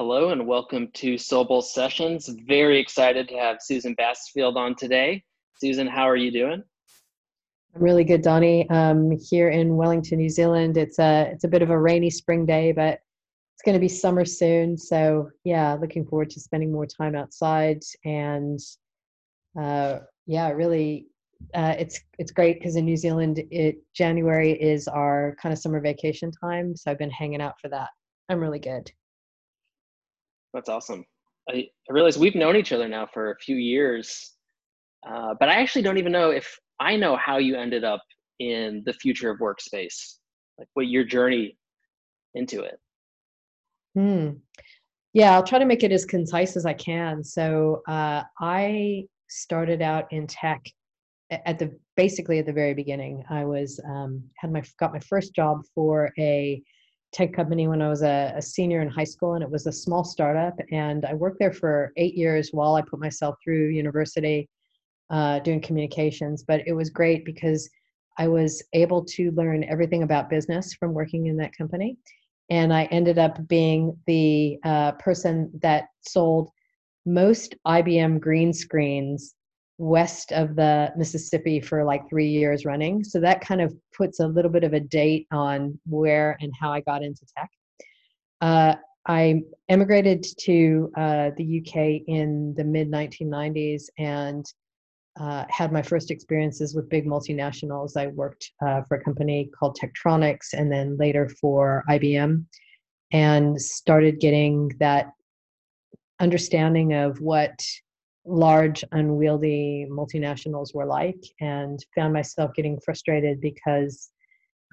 Hello and welcome to Soul Sessions. Very excited to have Susan Basterfield on today. Susan, how are you doing? I'm really good, Donnie. Um, here in Wellington, New Zealand, it's a it's a bit of a rainy spring day, but it's going to be summer soon. So yeah, looking forward to spending more time outside. And uh, yeah, really, uh, it's it's great because in New Zealand, it January is our kind of summer vacation time. So I've been hanging out for that. I'm really good. That's awesome. I, I realize we've known each other now for a few years, uh, but I actually don't even know if I know how you ended up in the future of workspace, like what your journey into it. Hmm. Yeah, I'll try to make it as concise as I can. So uh, I started out in tech at the basically at the very beginning. I was um, had my got my first job for a tech company when I was a, a, senior in high school, and it was a small startup. And I worked there for eight years while I put myself through university uh, doing communications. But it was great because I was able to learn everything about business from working in that company. And I ended up being the uh, person that sold most IBM green screens west of the Mississippi for like three years running. So that kind of puts a little bit of a date on where and how I got into tech. Uh, I emigrated to uh, the UK in the mid 1990s and uh, had my first experiences with big multinationals. I worked uh, for a company called Tektronix and then later for IBM and started getting that understanding of what large, unwieldy multinationals were like, and found myself getting frustrated because,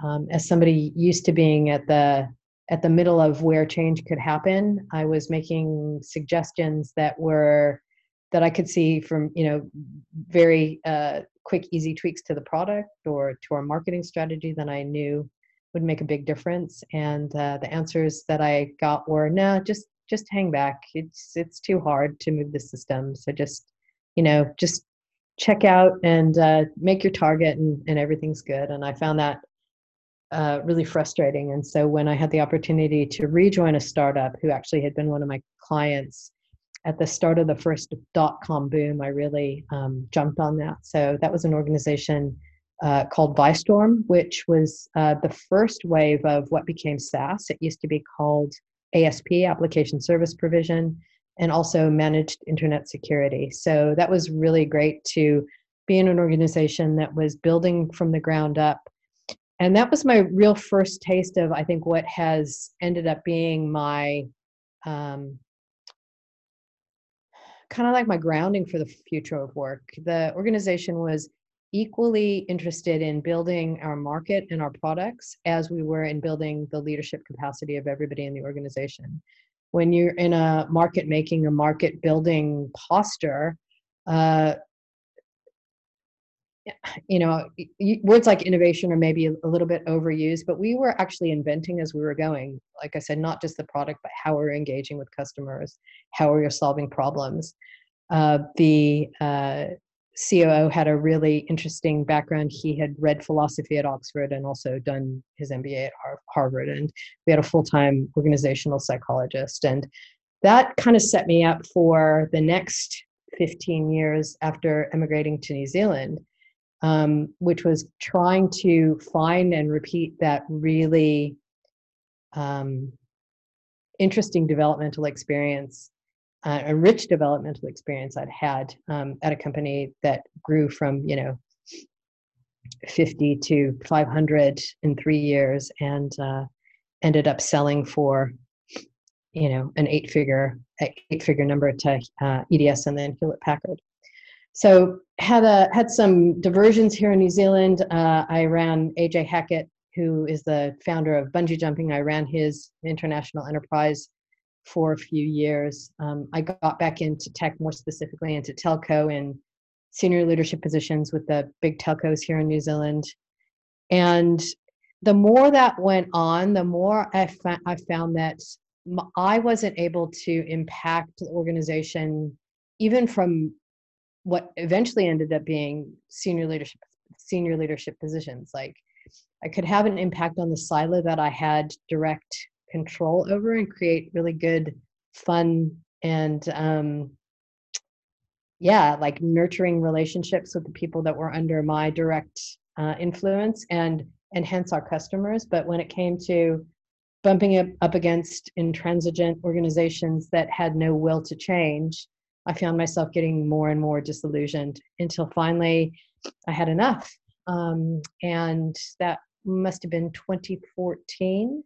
um, as somebody used to being at the at the middle of where change could happen, I was making suggestions that were that I could see from you know very uh, quick, easy tweaks to the product or to our marketing strategy that I knew would make a big difference. And uh, the answers that I got were, no, nah, just just hang back. It's it's too hard to move the system. So just you know just check out and uh, make your target and, and everything's good. And I found that uh, really frustrating. And so when I had the opportunity to rejoin a startup who actually had been one of my clients at the start of the first dot com boom, I really um, jumped on that. So that was an organization uh, called Vistorm, which was uh, the first wave of what became SaaS. It used to be called ASP, Application Service Provision, and also managed internet security. So that was really great to be in an organization that was building from the ground up. And that was my real first taste of, I think, what has ended up being my um, kind of like my grounding for the future of work. The organization was equally interested in building our market and our products as we were in building the leadership capacity of everybody in the organization. When you're in a market making or market building posture, uh, you know, words like innovation are maybe a little bit overused, but we were actually inventing as we were going. Like I said, not just the product, but how we're engaging with customers, how we're solving problems. Uh, the uh, COO had a really interesting background. He had read philosophy at Oxford and also done his MBA at Harvard. And we had a full time organizational psychologist. And that kind of set me up for the next 15 years after emigrating to New Zealand, um, which was trying to find and repeat that really um, interesting developmental experience uh, a rich developmental experience I'd had um, at a company that grew from you know 50 to 500 in three years and uh, ended up selling for you know an eight figure eight figure number to uh, EDS and then Hewlett Packard. So had a had some diversions here in New Zealand. Uh, I ran AJ Hackett, who is the founder of bungee jumping. I ran his international enterprise for a few years. Um, I got back into tech, more specifically into telco and senior leadership positions with the big telcos here in New Zealand. And the more that went on, the more I, fa- I found that I wasn't able to impact the organization, even from what eventually ended up being senior leadership senior leadership positions. Like I could have an impact on the silo that I had direct control over and create really good fun and um, yeah, like nurturing relationships with the people that were under my direct uh, influence and and hence our customers. But when it came to bumping it up against intransigent organizations that had no will to change, I found myself getting more and more disillusioned until finally I had enough. Um, and that must have been 2014.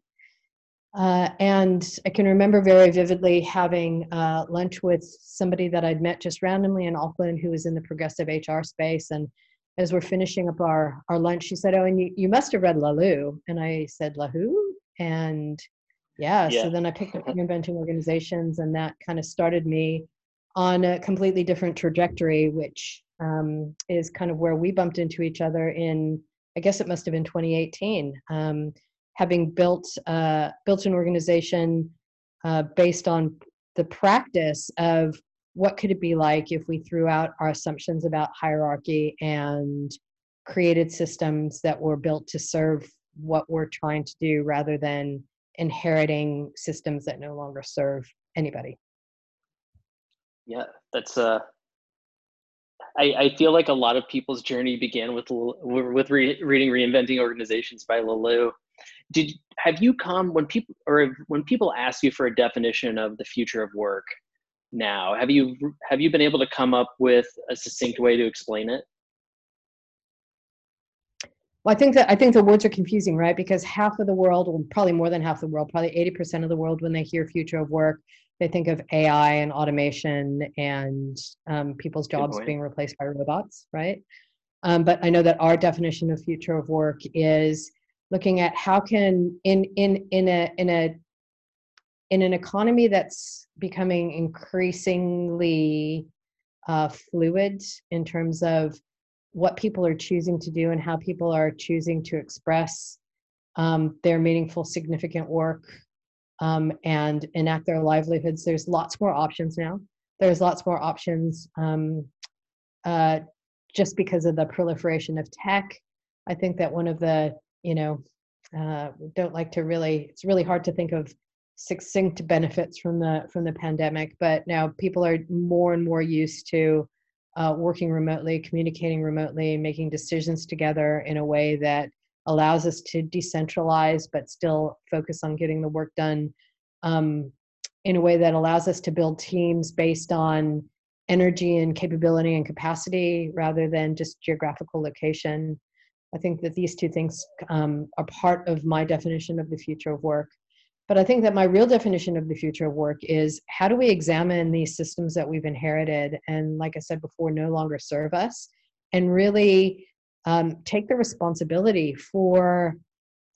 Uh, and I can remember very vividly having uh, lunch with somebody that I'd met just randomly in Auckland who was in the progressive HR space. And as we're finishing up our, our lunch, she said, Oh, and you, you must have read Laloux. And I said, La who? And yeah, yeah, so then I picked up reinventing organizations, and that kind of started me on a completely different trajectory, which um, is kind of where we bumped into each other in, I guess it must have been 2018. Um, having built uh, built an organization uh, based on the practice of what could it be like if we threw out our assumptions about hierarchy and created systems that were built to serve what we're trying to do rather than inheriting systems that no longer serve anybody? Yeah that's uh I, I feel like a lot of people's journey began with with re, reading reinventing organizations by Laloux did have you come when people or when people ask you for a definition of the future of work now have you have you been able to come up with a succinct way to explain it? Well i think that i think the words are confusing right? Because half of the world or probably more than half the world probably 80% of the world when they hear future of work they think of ai and automation and um, people's jobs being replaced by robots right? Um, but i know that our definition of future of work is looking at how can in in in a in a in an economy that's becoming increasingly uh, fluid in terms of what people are choosing to do and how people are choosing to express um, their meaningful, significant work um, and enact their livelihoods. There's lots more options now. There's lots more options um, uh, just because of the proliferation of tech. I think that one of the you know uh, don't like to really it's really hard to think of succinct benefits from the from the pandemic but now people are more and more used to uh, working remotely communicating remotely making decisions together in a way that allows us to decentralize but still focus on getting the work done um, in a way that allows us to build teams based on energy and capability and capacity rather than just geographical location I think that these two things um, are part of my definition of the future of work. But I think that my real definition of the future of work is how do we examine these systems that we've inherited and, like I said before, no longer serve us, and really um, take the responsibility for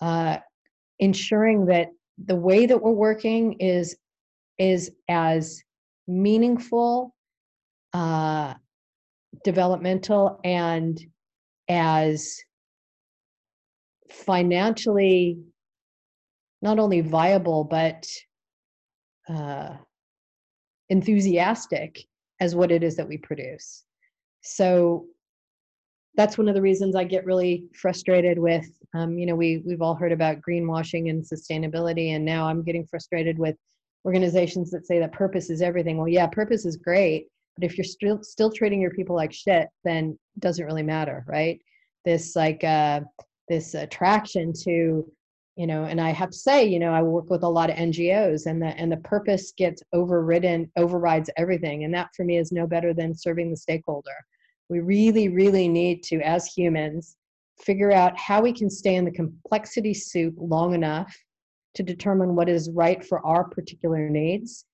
uh, ensuring that the way that we're working is is as meaningful, uh, developmental, and as financially not only viable but uh, enthusiastic as what it is that we produce. So that's one of the reasons I get really frustrated with, um, you know, we we've all heard about greenwashing and sustainability, and now I'm getting frustrated with organizations that say that purpose is everything. Well, yeah, purpose is great, but if you're still still treating your people like shit, then it doesn't really matter, right? This like uh, this attraction to you know and i have to say you know i work with a lot of ngos and the and the purpose gets overridden overrides everything and that for me is no better than serving the stakeholder. We really really need to as humans figure out how we can stay in the complexity soup long enough to determine what is right for our particular needs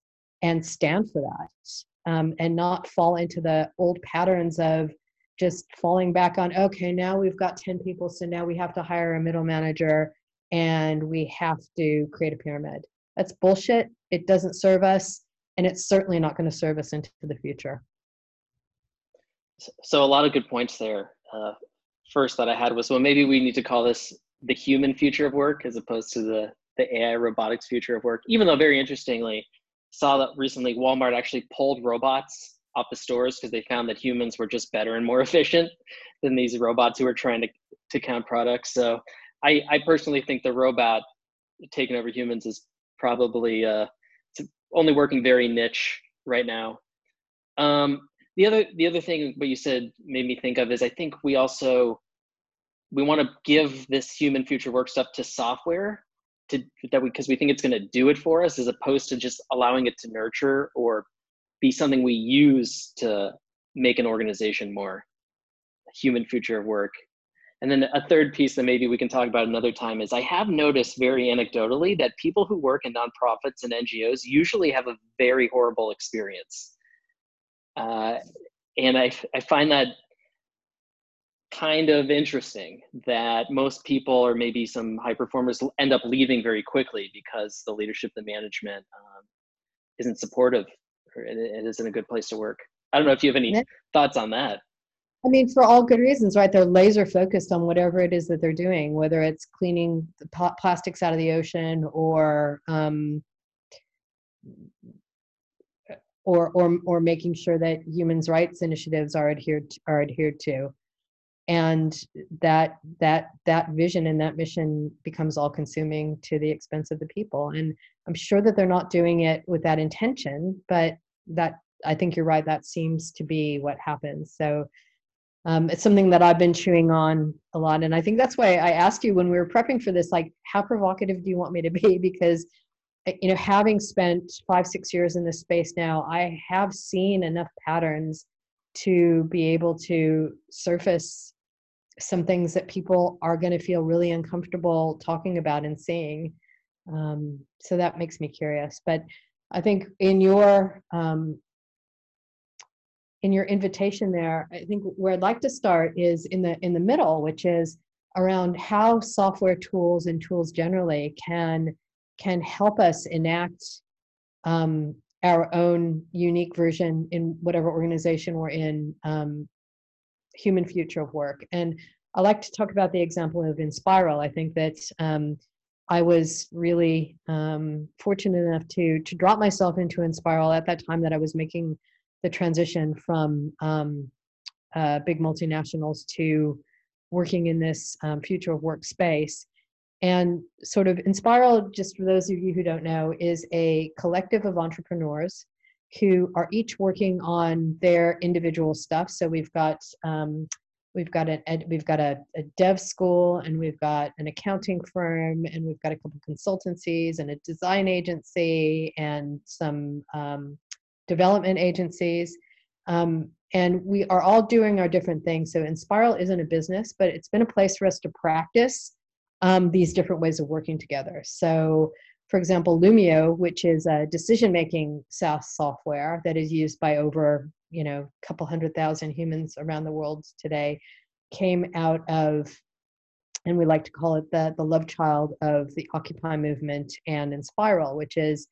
and stand for that um, and not fall into the old patterns of just falling back on okay now we've got 10 people so now we have to hire a middle manager and we have to create a pyramid. That's bullshit. It doesn't serve us and it's certainly not going to serve us into the future. So a lot of good points there. Uh, first that i had was well maybe we need to call this the human future of work as opposed to the the ai robotics future of work even though very interestingly saw that recently walmart actually pulled robots off the stores because they found that humans were just better and more efficient than these robots who were trying to, to count products. So I, I personally think the robot taking over humans is probably uh, only working very niche right now. Um, the other the other thing what you said made me think of is I think we also we want to give this human future work stuff to software to that we because we, we think it's going to do it for us as opposed to just allowing it to nurture or be something we use to make an organization more human future of work and then a third piece that maybe we can talk about another time is I have noticed very anecdotally that people who work in nonprofits and NGOs usually have a very horrible experience. Uh, and I, I find that kind of interesting that most people or maybe some high performers end up leaving very quickly because the leadership, the management um, isn't supportive or it, it isn't a good place to work. I don't know if you have any yeah. thoughts on that. I mean, for all good reasons, right? They're laser focused on whatever it is that they're doing, whether it's cleaning the plastics out of the ocean or um, or or or making sure that humans' rights initiatives are adhered to, are adhered to, and that that that vision and that mission becomes all consuming to the expense of the people. And I'm sure that they're not doing it with that intention, but that I think you're right. That seems to be what happens. So um, it's something that I've been chewing on a lot. And I think that's why I asked you when we were prepping for this, like, how provocative do you want me to be? Because, eh, you know, having spent five, six years in this space now, I have seen enough patterns to be able to surface some things that people are going to feel really uncomfortable talking about and seeing. Um, so that makes me curious. But I think in your um, in your invitation there, I think where I'd like to start is in the in the middle, which is around how software tools and tools generally can can help us enact um, our own unique version in whatever organization we're in, um, human future of work. And I like to talk about the example of Enspiral. I think that um, I was really um, fortunate enough to to drop myself into Enspiral at that time that I was making the transition from um, uh, big multinationals to working in this um, future of work space. And sort of Enspiral, just for those of you who don't know, is a collective of entrepreneurs who are each working on their individual stuff. So we've got um, we've got a we've got a, a, dev school and we've got an accounting firm and we've got a couple consultancies and a design agency and some um, development agencies. Um, and we are all doing our different things. So Enspiral isn't a business, but it's been a place for us to practice um, these different ways of working together. So for example, Loomio, which is a decision-making SaaS software that is used by over, you know, a couple hundred thousand humans around the world today, came out of, and we like to call it the, the love child of the Occupy movement and Enspiral, which is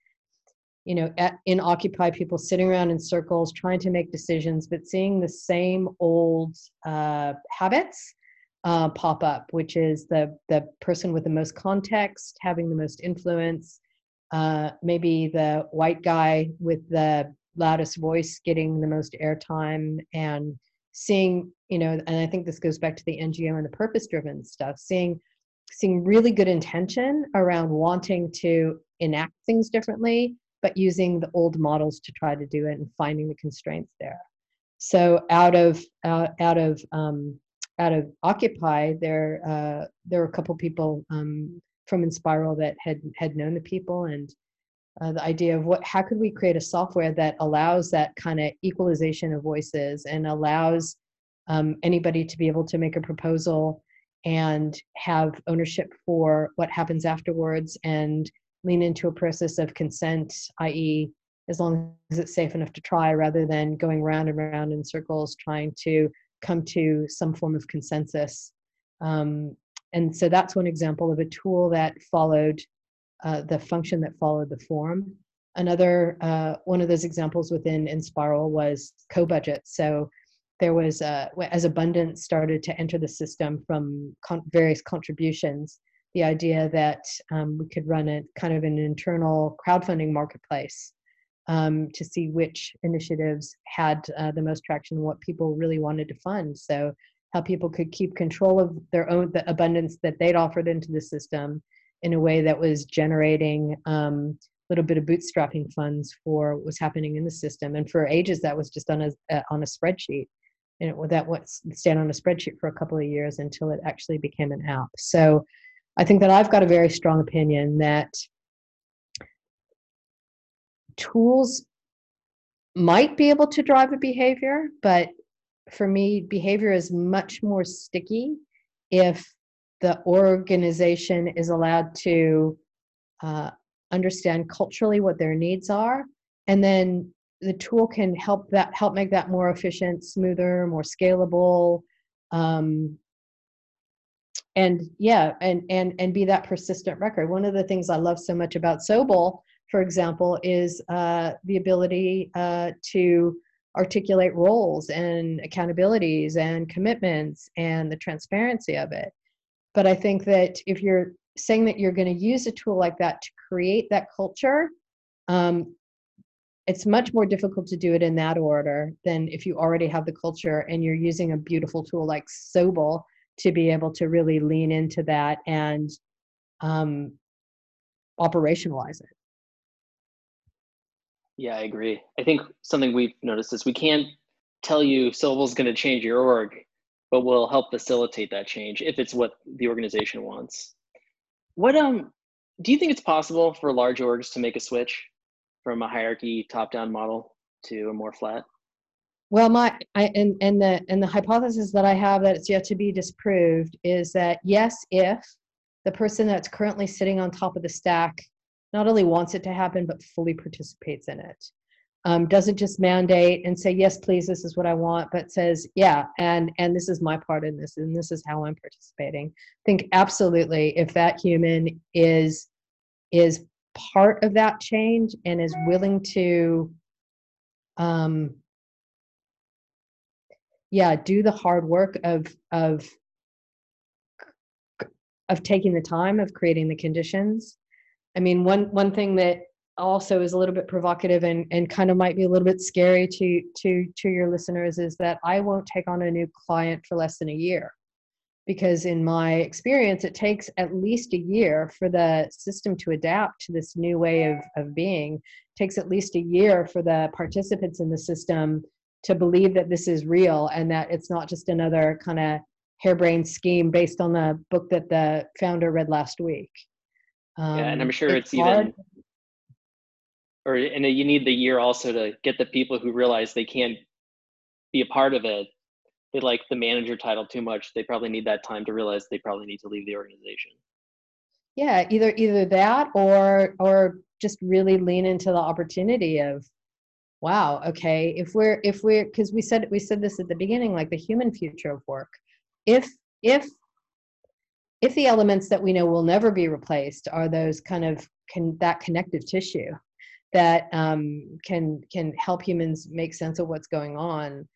you know at, in occupy people sitting around in circles trying to make decisions but seeing the same old uh, habits uh, pop up which is the the person with the most context having the most influence uh, maybe the white guy with the loudest voice getting the most airtime and seeing you know and i think this goes back to the ngo and the purpose driven stuff seeing seeing really good intention around wanting to enact things differently but using the old models to try to do it and finding the constraints there. So out of uh, out of um, out of Occupy, there uh, there were a couple people um, from Enspiral that had had known the people and uh, the idea of what how could we create a software that allows that kind of equalization of voices and allows um, anybody to be able to make a proposal and have ownership for what happens afterwards and lean into a process of consent, i.e., as long as it's safe enough to try, rather than going round and round in circles trying to come to some form of consensus. Um, and so that's one example of a tool that followed uh, the function that followed the form. Another uh, one of those examples within Enspiral was co-budget. So there was, as abundance started to enter the system from con- various contributions, the idea that um, we could run a kind of an internal crowdfunding marketplace um, to see which initiatives had uh, the most traction and what people really wanted to fund. So how people could keep control of their own the abundance that they'd offered into the system in a way that was generating um, a little bit of bootstrapping funds for what was happening in the system. And for ages, that was just on a uh, on a spreadsheet, and it, that was stand on a spreadsheet for a couple of years until it actually became an app. So, I think that I've got a very strong opinion that tools might be able to drive a behavior, but for me, behavior is much more sticky if the organization is allowed to uh, understand culturally what their needs are and then the tool can help that help make that more efficient smoother more scalable um, and yeah and and and be that persistent record. One of the things i love so much about sobol for example is uh, the ability uh, to articulate roles and accountabilities and commitments and the transparency of it. But i think that if you're saying that you're going to use a tool like that to create that culture um, it's much more difficult to do it in that order than if you already have the culture and you're using a beautiful tool like Sobol to be able to really lean into that and um, operationalize it yeah i agree i think something we've noticed is we can't tell you Sobol's going to change your org but we'll help facilitate that change if it's what the organization wants what um do you think it's possible for large orgs to make a switch from a hierarchy top-down model to a more flat? Well, my I, and and the and the hypothesis that I have that it's yet to be disproved is that yes, if the person that's currently sitting on top of the stack not only wants it to happen but fully participates in it, um, doesn't just mandate and say yes, please, this is what I want, but says yeah, and and this is my part in this, and this is how I'm participating. I think absolutely, if that human is is part of that change and is willing to um yeah do the hard work of of of taking the time of creating the conditions i mean one one thing that also is a little bit provocative and and kind of might be a little bit scary to to to your listeners is that i won't take on a new client for less than a year. Because in my experience it takes at least a year for the system to adapt to this new way of, of being. It takes at least a year for the participants in the system to believe that this is real and that it's not just another kind of harebrained scheme based on the book that the founder read last week um, yeah and i'm um, sure it's, it's even or and you need the year also to get the people who realize they can't be a part of it they like the manager title too much, they probably need that time to realize they probably need to leave the organization. Yeah, either either that or or just really lean into the opportunity of wow, okay, if we're if we're because we said we said this at the beginning, like the human future of work. If if if the elements that we know will never be replaced are those kind of can that connective tissue that um, can can help humans make sense of what's going on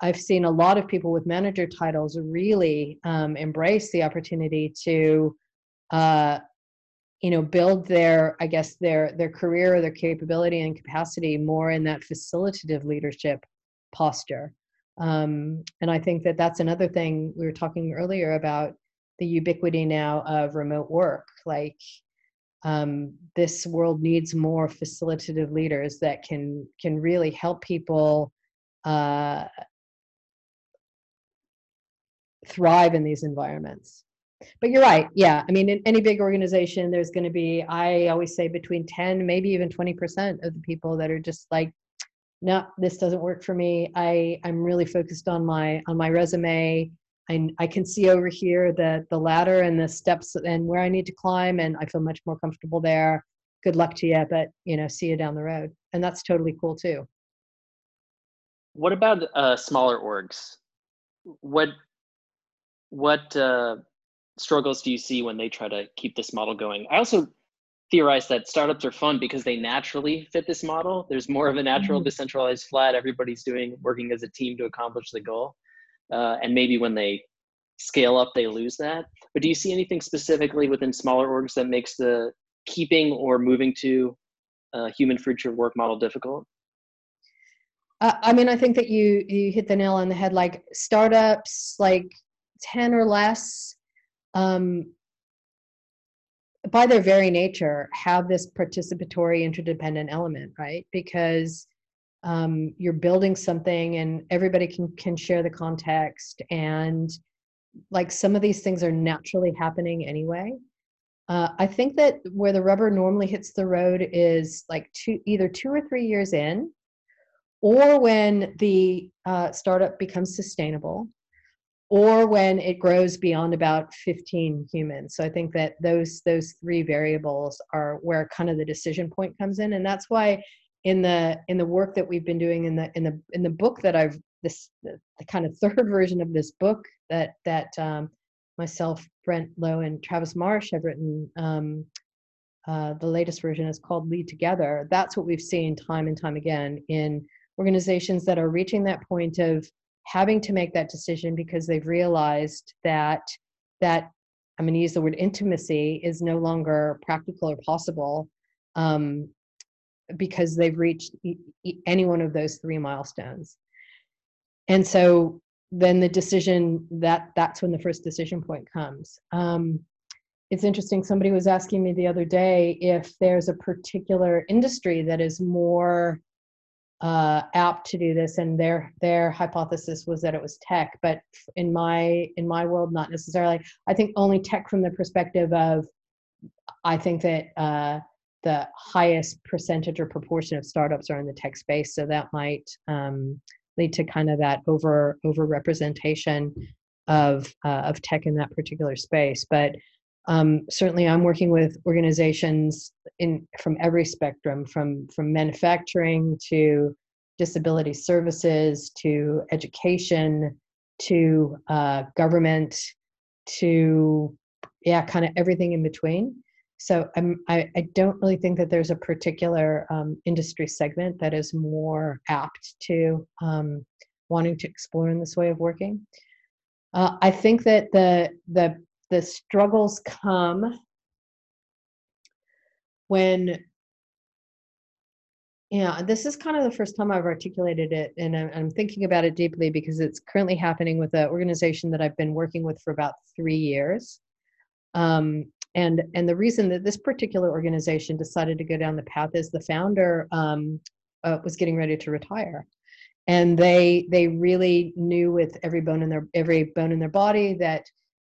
I've seen a lot of people with manager titles really um, embrace the opportunity to, uh, you know, build their, I guess, their their career, or their capability and capacity more in that facilitative leadership posture. Um, and I think that that's another thing we were talking earlier about the ubiquity now of remote work. Like um, this world needs more facilitative leaders that can can really help people uh, thrive in these environments. But you're right yeah i mean in any big organization there's going to be i always say between 10 maybe even 20% of the people that are just like no this doesn't work for me. I i'm really focused on my on my resume I, I can see over here the the ladder and the steps and where i need to climb and i feel much more comfortable there good luck to you but you know see you down the road and that's totally cool too what about uh, smaller orgs what what uh, struggles do you see when they try to keep this model going? I also theorize that startups are fun because they naturally fit this model. There's more of a natural mm-hmm. decentralized flat. Everybody's doing working as a team to accomplish the goal. Uh, and maybe when they scale up, they lose that. But do you see anything specifically within smaller orgs that makes the keeping or moving to a human future work model difficult? Uh, I mean, I think that you you hit the nail on the head. Like startups, like 10 or less um, by their very nature have this participatory interdependent element right because um, you're building something and everybody can can share the context and like some of these things are naturally happening anyway. Uh, i think that where the rubber normally hits the road is like two either two or three years in or when the uh, startup becomes sustainable or when it grows beyond about 15 humans. So i think that those those three variables are where kind of the decision point comes in. And that's why in the in the work that we've been doing in the in the in the book that I've this the, the kind of third version of this book that that um, myself Brent Lowe and Travis Marsh have written um, uh, the latest version is called Lead Together. That's what we've seen time and time again in organizations that are reaching that point of having to make that decision because they've realized that that I'm going to use the word intimacy is no longer practical or possible um, because they've reached any one of those three milestones. And so then the decision that that's when the first decision point comes. Um, it's interesting somebody was asking me the other day if there's a particular industry that is more uh, apt to do this and their their hypothesis was that it was tech but in my in my world not necessarily. I think only tech from the perspective of i think that uh, the highest percentage or proportion of startups are in the tech space. So that might um, lead to kind of that over over representation of uh, of tech in that particular space. But um, certainly i'm working with organizations in from every spectrum from from manufacturing to disability services to education to uh, government to yeah kind of everything in between so I, I don't really think that there's a particular um, industry segment that is more apt to um, wanting to explore in this way of working. Uh, I think that the the the struggles come when yeah this is kind of the first time i've articulated it and i'm thinking about it deeply because it's currently happening with an organization that i've been working with for about three years um, and and the reason that this particular organization decided to go down the path is the founder um, uh, was getting ready to retire. And they they really knew with every bone in their every bone in their body that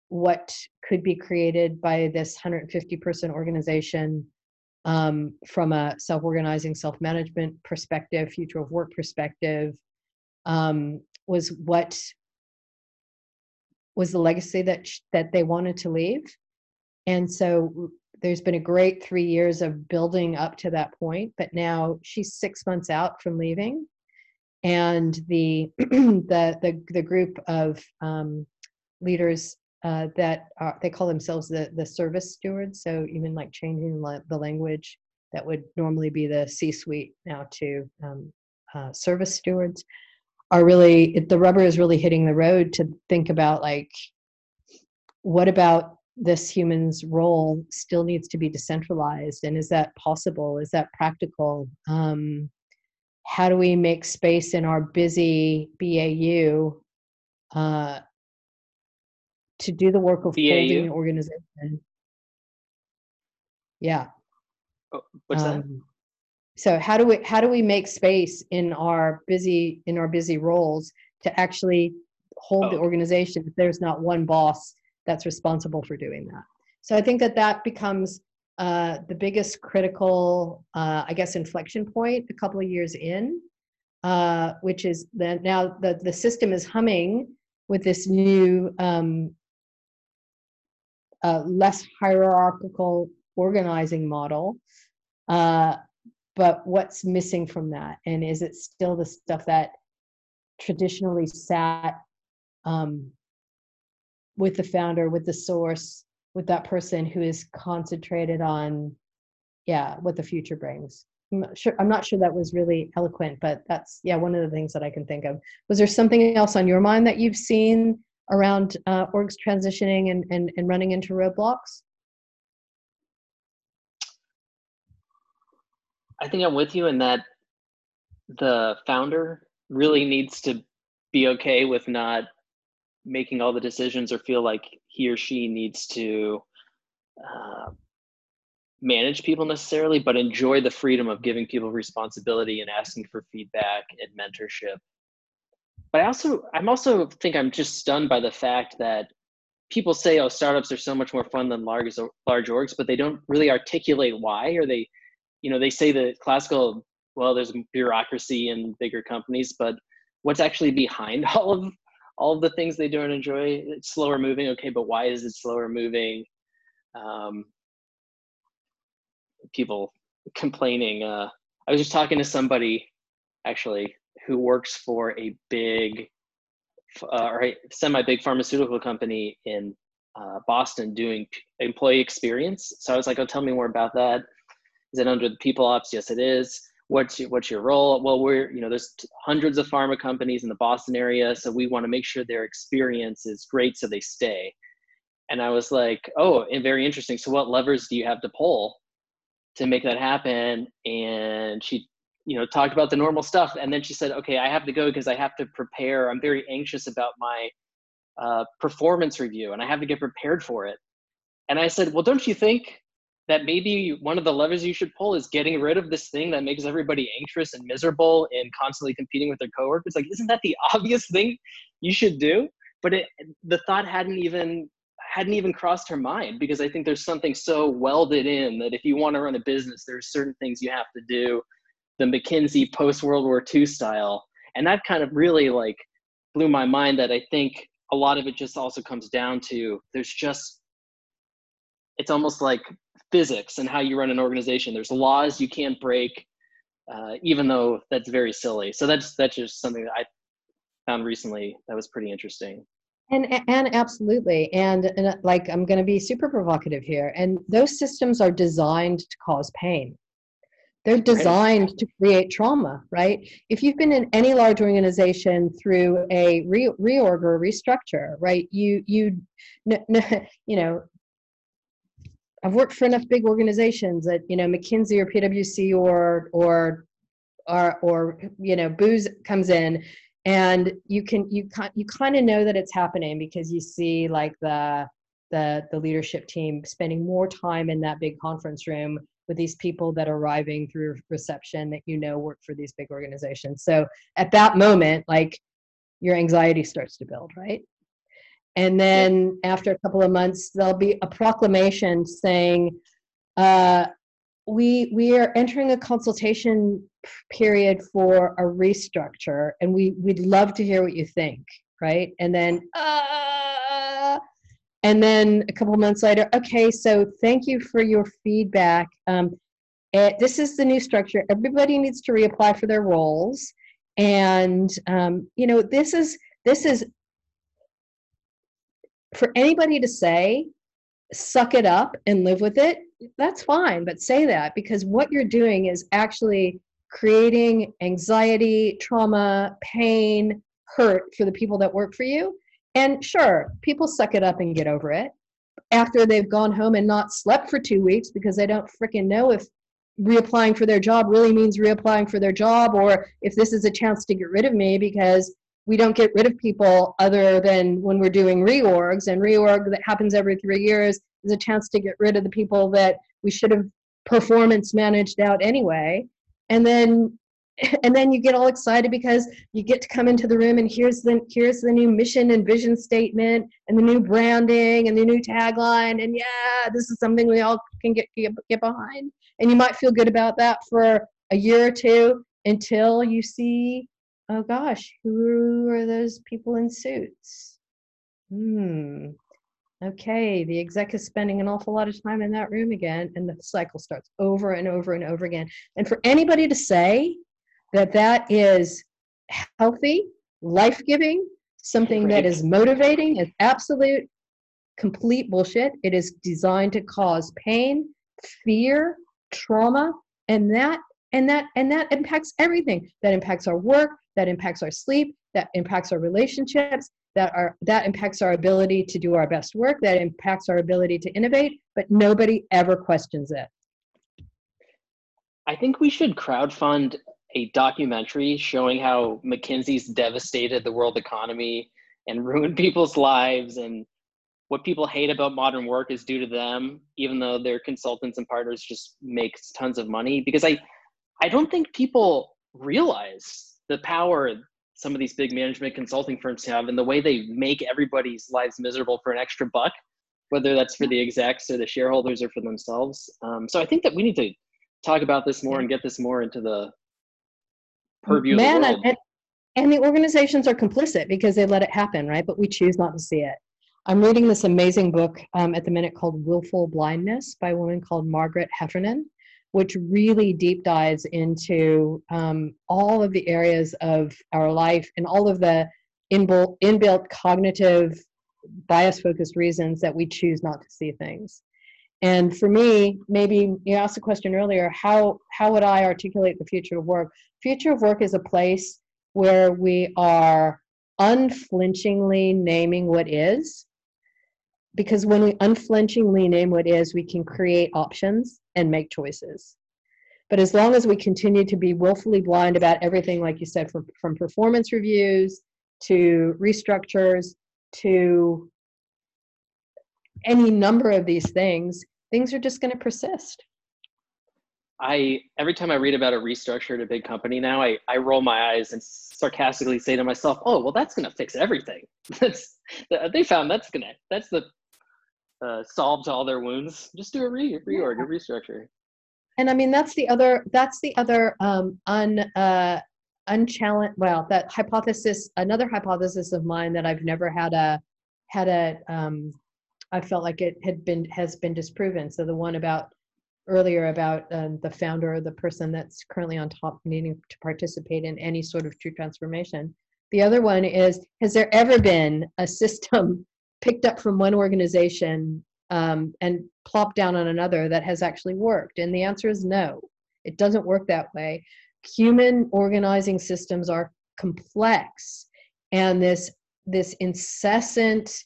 what could be created by this 150 person organization um, from a self-organizing self-management perspective future of work perspective um, was what was the legacy that sh- that they wanted to leave and so there's been a great three years of building up to that point, but now she's six months out from leaving. And the the, the the group of um, leaders uh, that are, they call themselves the the service stewards. So even like changing la- the language that would normally be the C-suite now to um, uh, service stewards are really the rubber is really hitting the road to think about like what about this human's role still needs to be decentralized? And is that possible? Is that practical? Um, how do we make space in our busy bau uh, to do the work of BAU? holding the organization? Yeah. Oh, what's um, that so how do we how do we make space in our busy in our busy roles to actually hold oh. the organization if there's not one boss that's responsible for doing that. So I think that that becomes uh, the biggest critical, uh, I guess, inflection point a couple of years in, uh, which is that now the, the system is humming with this new, um, uh, less hierarchical organizing model. Uh, but what's missing from that? And is it still the stuff that traditionally sat um, with the founder, with the source, with that person who is concentrated on, yeah, what the future brings. I'm not sure. I'm not sure that was really eloquent, but that's yeah one of the things that I can think of. Was there something else on your mind that you've seen around uh, orgs transitioning and, and and running into roadblocks? I think I'm with you in that the founder really needs to be okay with not making all the decisions or feel like he or she needs to uh, manage people necessarily, but enjoy the freedom of giving people responsibility and asking for feedback and mentorship. But I also, I'm also think I'm just stunned by the fact that people say, "Oh, startups are so much more fun than large large orgs," but they don't really articulate why. Or they, you know, they say the classical, well, there's bureaucracy in bigger companies, but what's actually behind all of all the things they don't enjoy? It's slower moving, okay, but why is it slower moving? Um, people complaining. Uh, I was just talking to somebody actually who works for a big uh, or semi big pharmaceutical company in uh, Boston doing employee experience. So I was like, oh, tell me more about that. Is it under the people ops? Yes, it is. What's your, what's your role? Well, we're, you know, there's hundreds of pharma companies in the Boston area. So we want to make sure their experience is great so they stay. And I was like, oh, and very interesting. So what levers do you have to pull to make that happen? And she you know talked about the normal stuff and then she said okay i have to go because i have to prepare i'm very anxious about my uh, performance review and i have to get prepared for it and i said well don't you think that maybe one of the levers you should pull is getting rid of this thing that makes everybody anxious and miserable and constantly competing with their coworkers like isn't that the obvious thing you should do but it, the thought hadn't even hadn't even crossed her mind because i think there's something so welded in that if you want to run a business there's certain things you have to do the McKinsey post World War II style. And that kind of really like blew my mind that I think a lot of it just also comes down to there's just it's almost like physics and how you run an organization. There's laws you can't break, uh, even though that's very silly. So that's that's just something that I found recently that was pretty interesting. And and absolutely, and, and like I'm going to be super provocative here. And those systems are designed to cause pain. They're designed to create trauma, right? If you've been in any large organization through a re- reorg or restructure, right? You you you know, I've worked for enough big organizations that you know McKinsey or PwC or or or or you know Booz comes in and you can you you kind of know that it's happening because you see like the the the leadership team spending more time in that big conference room with these people that are arriving through reception that you know work for these big organizations. So at that moment, like your anxiety starts to build, right? And then after a couple of months, there'll be a proclamation saying, uh, we we are entering a consultation period for a restructure, and we we'd love to hear what you think, right? And then, uh, and then a couple of months later, okay, so thank you for your feedback. Um, it, this is the new structure. Everybody needs to reapply for their roles, and um, you know this is this is for anybody to say, suck it up and live with it. That's fine, but say that because what you're doing is actually creating anxiety, trauma, pain, hurt for the people that work for you and sure, people suck it up and get over it after they've gone home and not slept for two weeks because they don't freaking know if reapplying for their job really means reapplying for their job or if this is a chance to get rid of me because we don't get rid of people other than when we're doing reorgs and reorg that happens every three years is a chance to get rid of the people that we should have performance managed out anyway. And then and then you get all excited because you get to come into the room and here's the here's the new mission and vision statement and the new branding and the new tagline. And yeah this is something we all can get get, get behind. And you might feel good about that for a year or two until you see oh gosh who are those people in suits hmm okay the exec is spending an awful lot of time in that room again and the cycle starts over and over and over again and for anybody to say that that is healthy, life giving, something that is motivating, is absolute complete bullshit. It is designed to cause pain, fear, trauma, and that and that and that impacts everything. That impacts our work, that impacts our sleep, that impacts our relationships, that are that impacts our ability to do our best work, that impacts our ability to innovate, but nobody ever questions it. I think we should crowdfund a documentary showing how McKinsey's devastated the world economy and ruined people's lives and what people hate about modern work is due to them, even though their consultants and partners just make tons of money. Because I, I don't think people realize the power some of these big management consulting firms have and the way they make everybody's lives miserable for an extra buck, whether that's for the execs or the shareholders or for themselves. Um, so I think that we need to talk about this more and get this more into the purview Man, of the world. And, and the organizations are complicit because they let it happen, right? But we choose not to see it. I'm reading this amazing book um, at the minute called Willful Blindness by a woman called Margaret Heffernan, which really deep dives into um, all of the areas of our life and all of the inbuilt, cognitive bias focused reasons that we choose not to see things. And for me, maybe you asked a question earlier, how, how would I articulate the future of work? Future of work is a place where we are unflinchingly naming what is because when we unflinchingly name what is, we can create options and make choices. But as long as we continue to be willfully blind about everything, like you said, from, from performance reviews to restructures to any number of these things, things are just going to persist. I every time I read about a restructure at a big company now, I, I roll my eyes and sarcastically say to myself, "Oh, well, that's going to fix everything. That's they found that's gonna that's the uh, solve to all their wounds. Just do a re reorg, a restructure. And I mean, that's the other. That's the other um, un uh, unchallenged. Well, that hypothesis. Another hypothesis of mine that I've never had a had a. Um, I felt like it had been has been disproven. So the one about earlier about um, the founder or the person that's currently on top needing to participate in any sort of true transformation. The other one is Has there ever been a system picked up from one organization um, and plopped down on another that has actually worked? And the answer is no, it doesn't work that way. Human organizing systems are complex, and this this incessant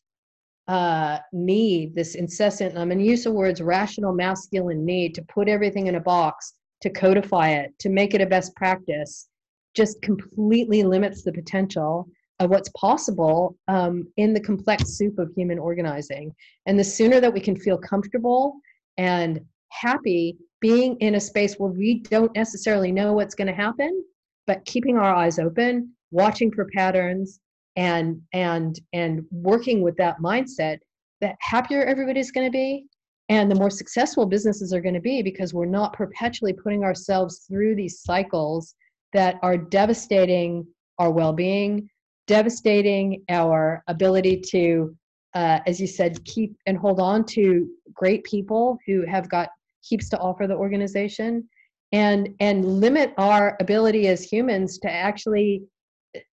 uh, need, this incessant, I'm going to use the words rational masculine need to put everything in a box, to codify it, to make it a best practice, just completely limits the potential of what's possible um, in the complex soup of human organizing. And the sooner that we can feel comfortable and happy being in a space where we don't necessarily know what's going to happen, but keeping our eyes open, watching for patterns, and and and working with that mindset, the happier everybody's going to be, and the more successful businesses are going to be because we're not perpetually putting ourselves through these cycles that are devastating our well-being devastating our ability to uh, as you said keep and hold on to great people who have got heaps to offer the organization and and limit our ability as humans to actually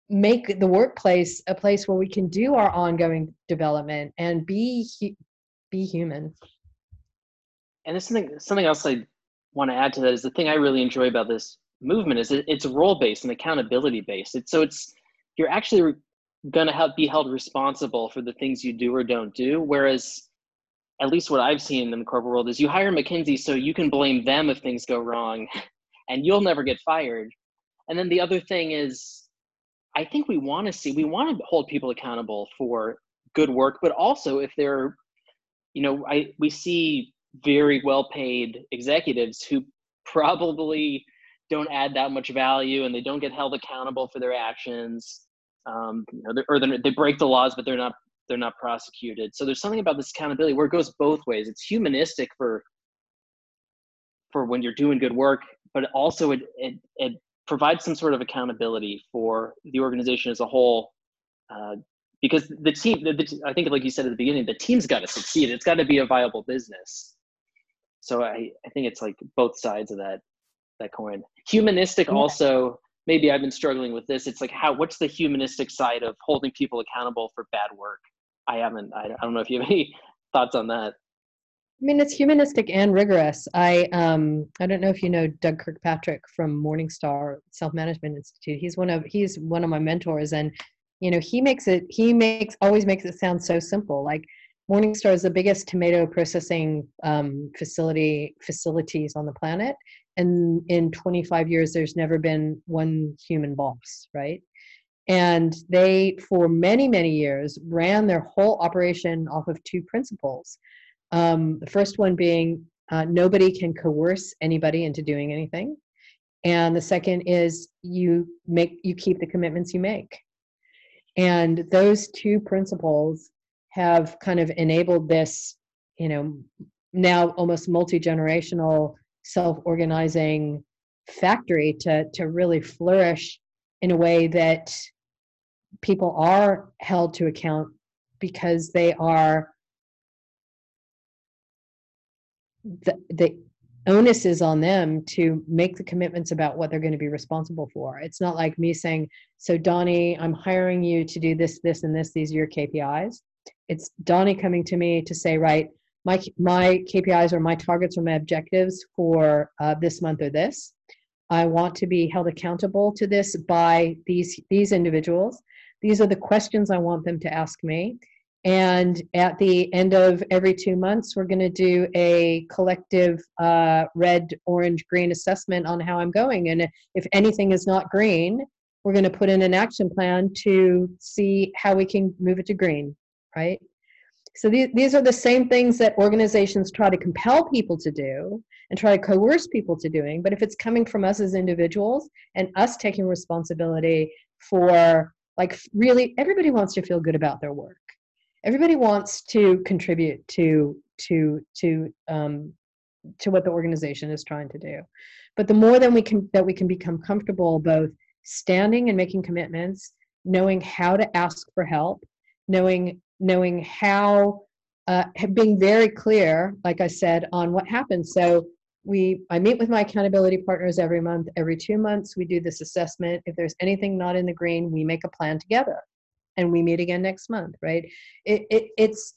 make the workplace a place where we can do our ongoing development and be be human. And there's something something else i want to add to that is the thing i really enjoy about this movement is it, it's role based and accountability based it's so it's you're actually going to be held responsible for the things you do or don't do. Whereas, at least what I've seen in the corporate world is you hire McKinsey so you can blame them if things go wrong, and you'll never get fired. And then the other thing is, I think we want to see we want to hold people accountable for good work, but also if they're, you know, I we see very well paid executives who probably don't add that much value and they don't get held accountable for their actions um, you know, or they break the laws but they're not they're not prosecuted. So there's something about this accountability where it goes both ways. It's humanistic for for when you're doing good work but also it, it, it provides some sort of accountability for the organization as a whole uh, because the team the, the, i think like you said at the beginning the team's got to succeed. It's got to be a viable business. So I, I think it's like both sides of that that coin. Humanistic also maybe I've been struggling with this. It's like how what's the humanistic side of holding people accountable for bad work? I haven't. I, I don't know if you have any thoughts on that. I mean, it's humanistic and rigorous. I um I don't know if you know Doug Kirkpatrick from Morning Star Self Management Institute. He's one of he's one of my mentors, and you know he makes it he makes always makes it sound so simple. Like Morning Star is the biggest tomato processing um, facility facilities on the planet, and in 25 years there's never been one human boss right And they, for many, many years, ran their whole operation off of two principles. Um, the first one being uh, nobody can coerce anybody into doing anything. And the second is you make you keep the commitments you make. And those two principles have kind of enabled this, you know, now almost multi-generational self-organizing factory to to really flourish in a way that people are held to account because they are the, the onus is on them to make the commitments about what they're going to be responsible for. It's not like me saying, So, Donnie, I'm hiring you to do this, this, and this. These are your KPIs. It's Donnie coming to me to say, Right, my, my KPIs or my targets or my objectives for uh, this month or this. I want to be held accountable to this by these these individuals. These are the questions I want them to ask me. And at the end of every two months, we're going to do a collective uh, red, orange, green assessment on how I'm going. And if anything is not green, we're going to put in an action plan to see how we can move it to green, right? So these, these are the same things that organizations try to compel people to do and try to coerce people to doing. But if it's coming from us as individuals and us taking responsibility for, like, really, everybody wants to feel good about their work. Everybody wants to contribute to to to um, to what the organization is trying to do. But the more that we can that we can become comfortable both standing and making commitments, knowing how to ask for help, knowing knowing how uh, being very clear, like I said, on what happens. So we i meet with my accountability partners every month every two months. We do this assessment. If there's anything not in the green we make a plan together and we meet again next month right? It, it it's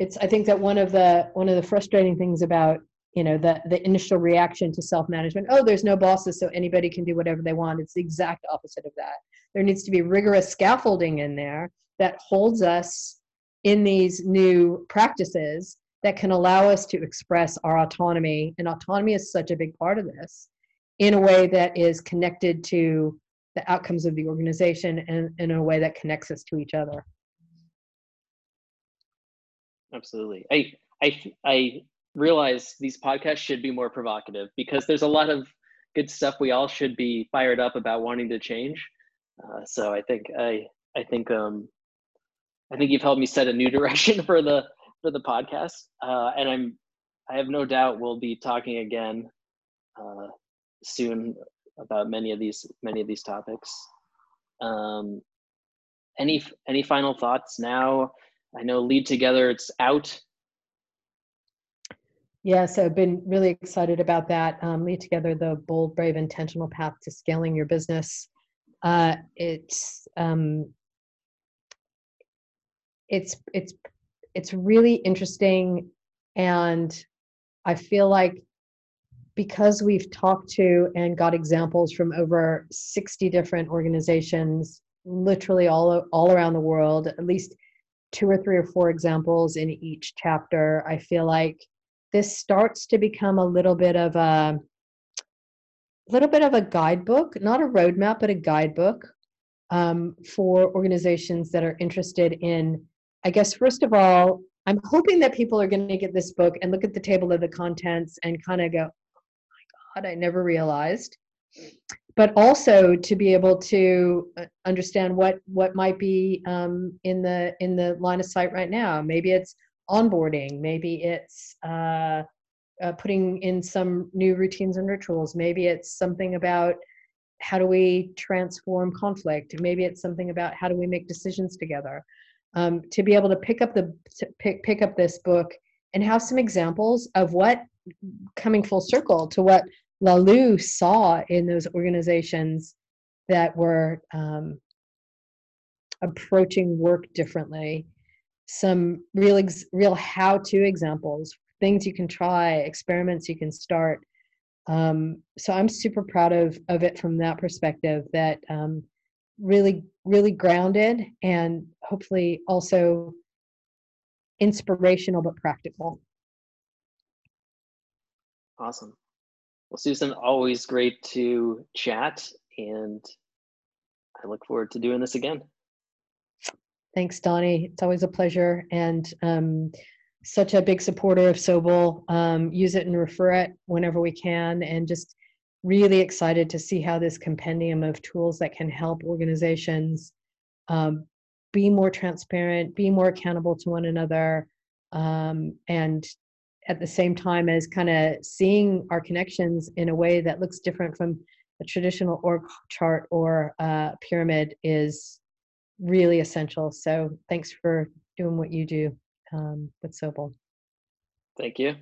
it's i think that one of the one of the frustrating things about you know the the initial reaction to self management oh there's no bosses so anybody can do whatever they want. It's the exact opposite of that. There needs to be rigorous scaffolding in there that holds us in these new practices that can allow us to express our autonomy. And autonomy is such a big part of this in a way that is connected to the outcomes of the organization and, in a way that connects us to each other. Absolutely. I, I, I realize these podcasts should be more provocative because there's a lot of good stuff we all should be fired up about wanting to change. Uh, so I think I, I think, um, I think you've helped me set a new direction for the for the podcast, uh, and I'm I have no doubt we'll be talking again uh, soon about many of these many of these topics. Um, any any final thoughts now? I know Lead Together it's out. Yeah, so I've been really excited about that. Um, Lead Together, the bold, brave, intentional path to scaling your business. Uh, it's um, it's it's it's really interesting and i feel like because we've talked to and got examples from over 60 different organizations literally all all around the world at least two or three or four examples in each chapter i feel like this starts to become a little bit of a little bit of a guidebook not a roadmap but a guidebook um, for organizations that are interested in I guess, first of all, I'm hoping that people are going to get this book and look at the table of the contents and kind of go, oh my God, I never realized. But also to be able to uh, understand what what might be um, in the in the line of sight right now. Maybe it's onboarding. Maybe it's uh, uh, putting in some new routines and rituals. Maybe it's something about how do we transform conflict. Maybe it's something about how do we make decisions together um, to be able to pick up the pick, pick up this book and have some examples of what coming full circle to what Laloux saw in those organizations that were um, approaching work differently. Some real ex- real how to examples, things you can try, experiments you can start. Um, so I'm super proud of of it from that perspective. That um, really really grounded and hopefully also inspirational but practical awesome well susan always great to chat and I look forward to doing this again. Thanks, Donnie. It's always a pleasure and um, such a big supporter of Sobol. Um, use it and refer it whenever we can, and just really excited to see how this compendium of tools that can help organizations um, be more transparent, be more accountable to one another, um, and at the same time as kind of seeing our connections in a way that looks different from a traditional org chart or uh, pyramid is really essential. So thanks for doing what you do um, with Sobol. Thank you.